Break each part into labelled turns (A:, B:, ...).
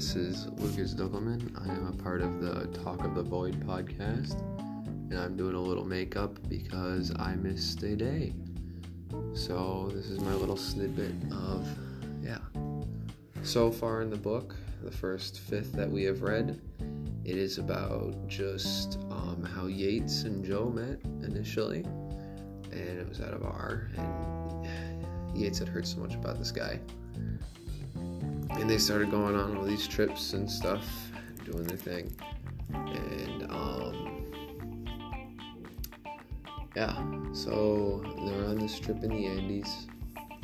A: this is Lucas Duckelman. I am a part of the Talk of the Void podcast, and I'm doing a little makeup because I missed a day. So, this is my little snippet of, yeah. So far in the book, the first fifth that we have read, it is about just um, how Yates and Joe met initially, and it was at a bar, and Yates had heard so much about this guy and they started going on all these trips and stuff, doing their thing, and um, yeah, so they're on this trip in the Andes,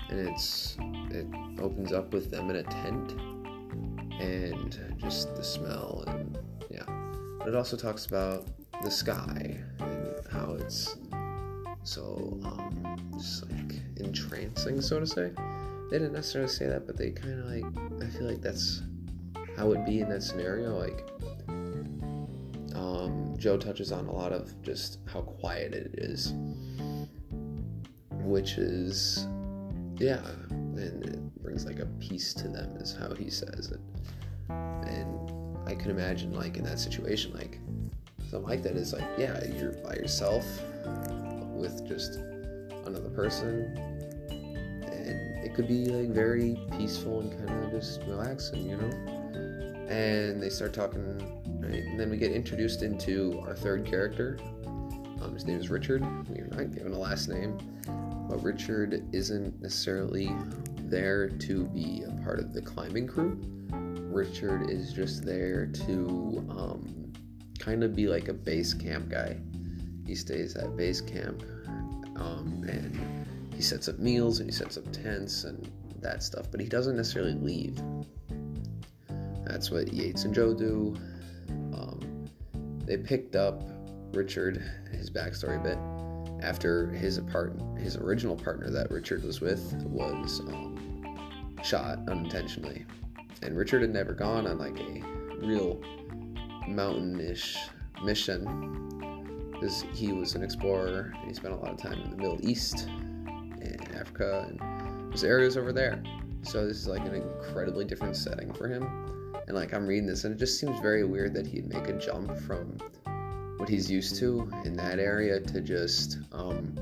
A: and it's it opens up with them in a tent, and just the smell and yeah, but it also talks about the sky and how it's so um, just like entrancing, so to say they didn't necessarily say that, but they kind of like I feel like that's how it would be in that scenario. Like um, Joe touches on a lot of just how quiet it is, which is yeah, and it brings like a peace to them, is how he says it. And I can imagine like in that situation, like something like that is like yeah, you're by yourself with just another person could be like very peaceful and kind of just relaxing, you know. And they start talking, right? And then we get introduced into our third character. Um, his name is Richard. We're not given a last name, but Richard isn't necessarily there to be a part of the climbing crew. Richard is just there to um, kind of be like a base camp guy. He stays at base camp um, and he sets up meals and he sets up tents and that stuff, but he doesn't necessarily leave. That's what Yates and Joe do. Um, they picked up Richard, his backstory bit, after his part, his original partner that Richard was with was um, shot unintentionally, and Richard had never gone on like a real mountainish mission because he was an explorer and he spent a lot of time in the Middle East in Africa and there's areas over there. So this is like an incredibly different setting for him. And like I'm reading this and it just seems very weird that he'd make a jump from what he's used to in that area to just um,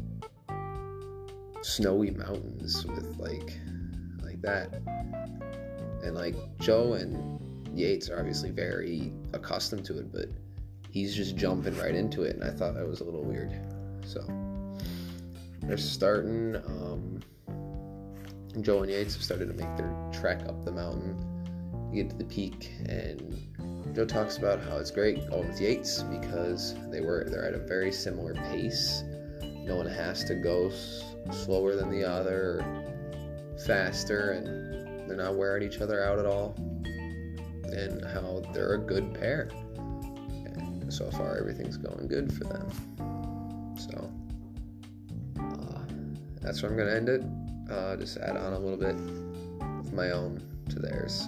A: snowy mountains with like like that. And like Joe and Yates are obviously very accustomed to it, but he's just jumping right into it, and I thought that was a little weird. So they're starting. Um, Joe and Yates have started to make their trek up the mountain to get to the peak, and Joe talks about how it's great going with Yates because they were they're at a very similar pace. No one has to go s- slower than the other, or faster, and they're not wearing each other out at all. And how they're a good pair, and so far everything's going good for them. So that's where I'm going to end it. Uh, just add on a little bit of my own to theirs.